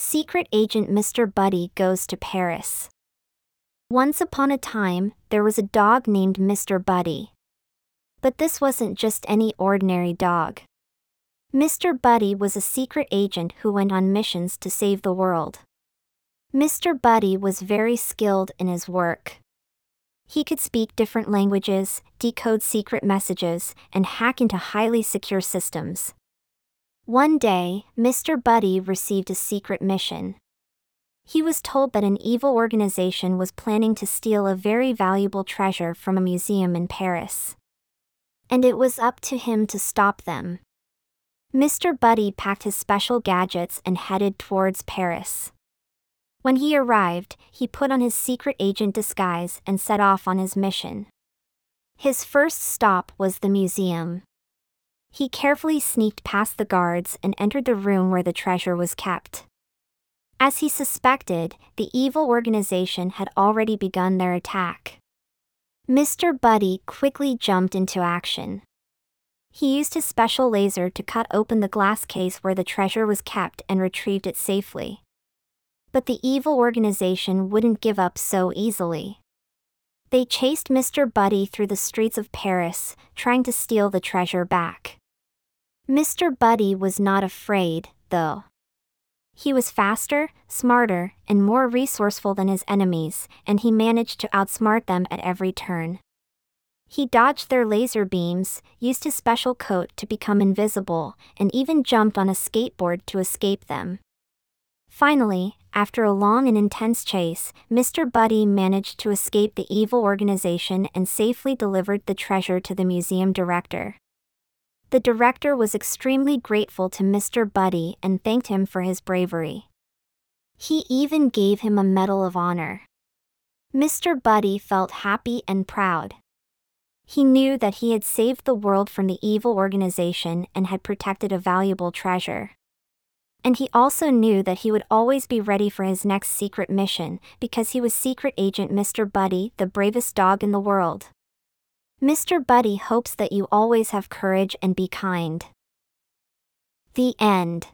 Secret Agent Mr. Buddy Goes to Paris. Once upon a time, there was a dog named Mr. Buddy. But this wasn't just any ordinary dog. Mr. Buddy was a secret agent who went on missions to save the world. Mr. Buddy was very skilled in his work. He could speak different languages, decode secret messages, and hack into highly secure systems. One day, Mr. Buddy received a secret mission. He was told that an evil organization was planning to steal a very valuable treasure from a museum in Paris. And it was up to him to stop them. Mr. Buddy packed his special gadgets and headed towards Paris. When he arrived, he put on his secret agent disguise and set off on his mission. His first stop was the museum. He carefully sneaked past the guards and entered the room where the treasure was kept. As he suspected, the evil organization had already begun their attack. Mr. Buddy quickly jumped into action. He used his special laser to cut open the glass case where the treasure was kept and retrieved it safely. But the evil organization wouldn't give up so easily. They chased Mr. Buddy through the streets of Paris, trying to steal the treasure back. Mr. Buddy was not afraid, though. He was faster, smarter, and more resourceful than his enemies, and he managed to outsmart them at every turn. He dodged their laser beams, used his special coat to become invisible, and even jumped on a skateboard to escape them. Finally, after a long and intense chase, Mr. Buddy managed to escape the evil organization and safely delivered the treasure to the museum director. The director was extremely grateful to Mr. Buddy and thanked him for his bravery. He even gave him a Medal of Honor. Mr. Buddy felt happy and proud. He knew that he had saved the world from the evil organization and had protected a valuable treasure. And he also knew that he would always be ready for his next secret mission, because he was Secret Agent Mr. Buddy, the bravest dog in the world. Mr. Buddy hopes that you always have courage and be kind. The end.